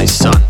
my son.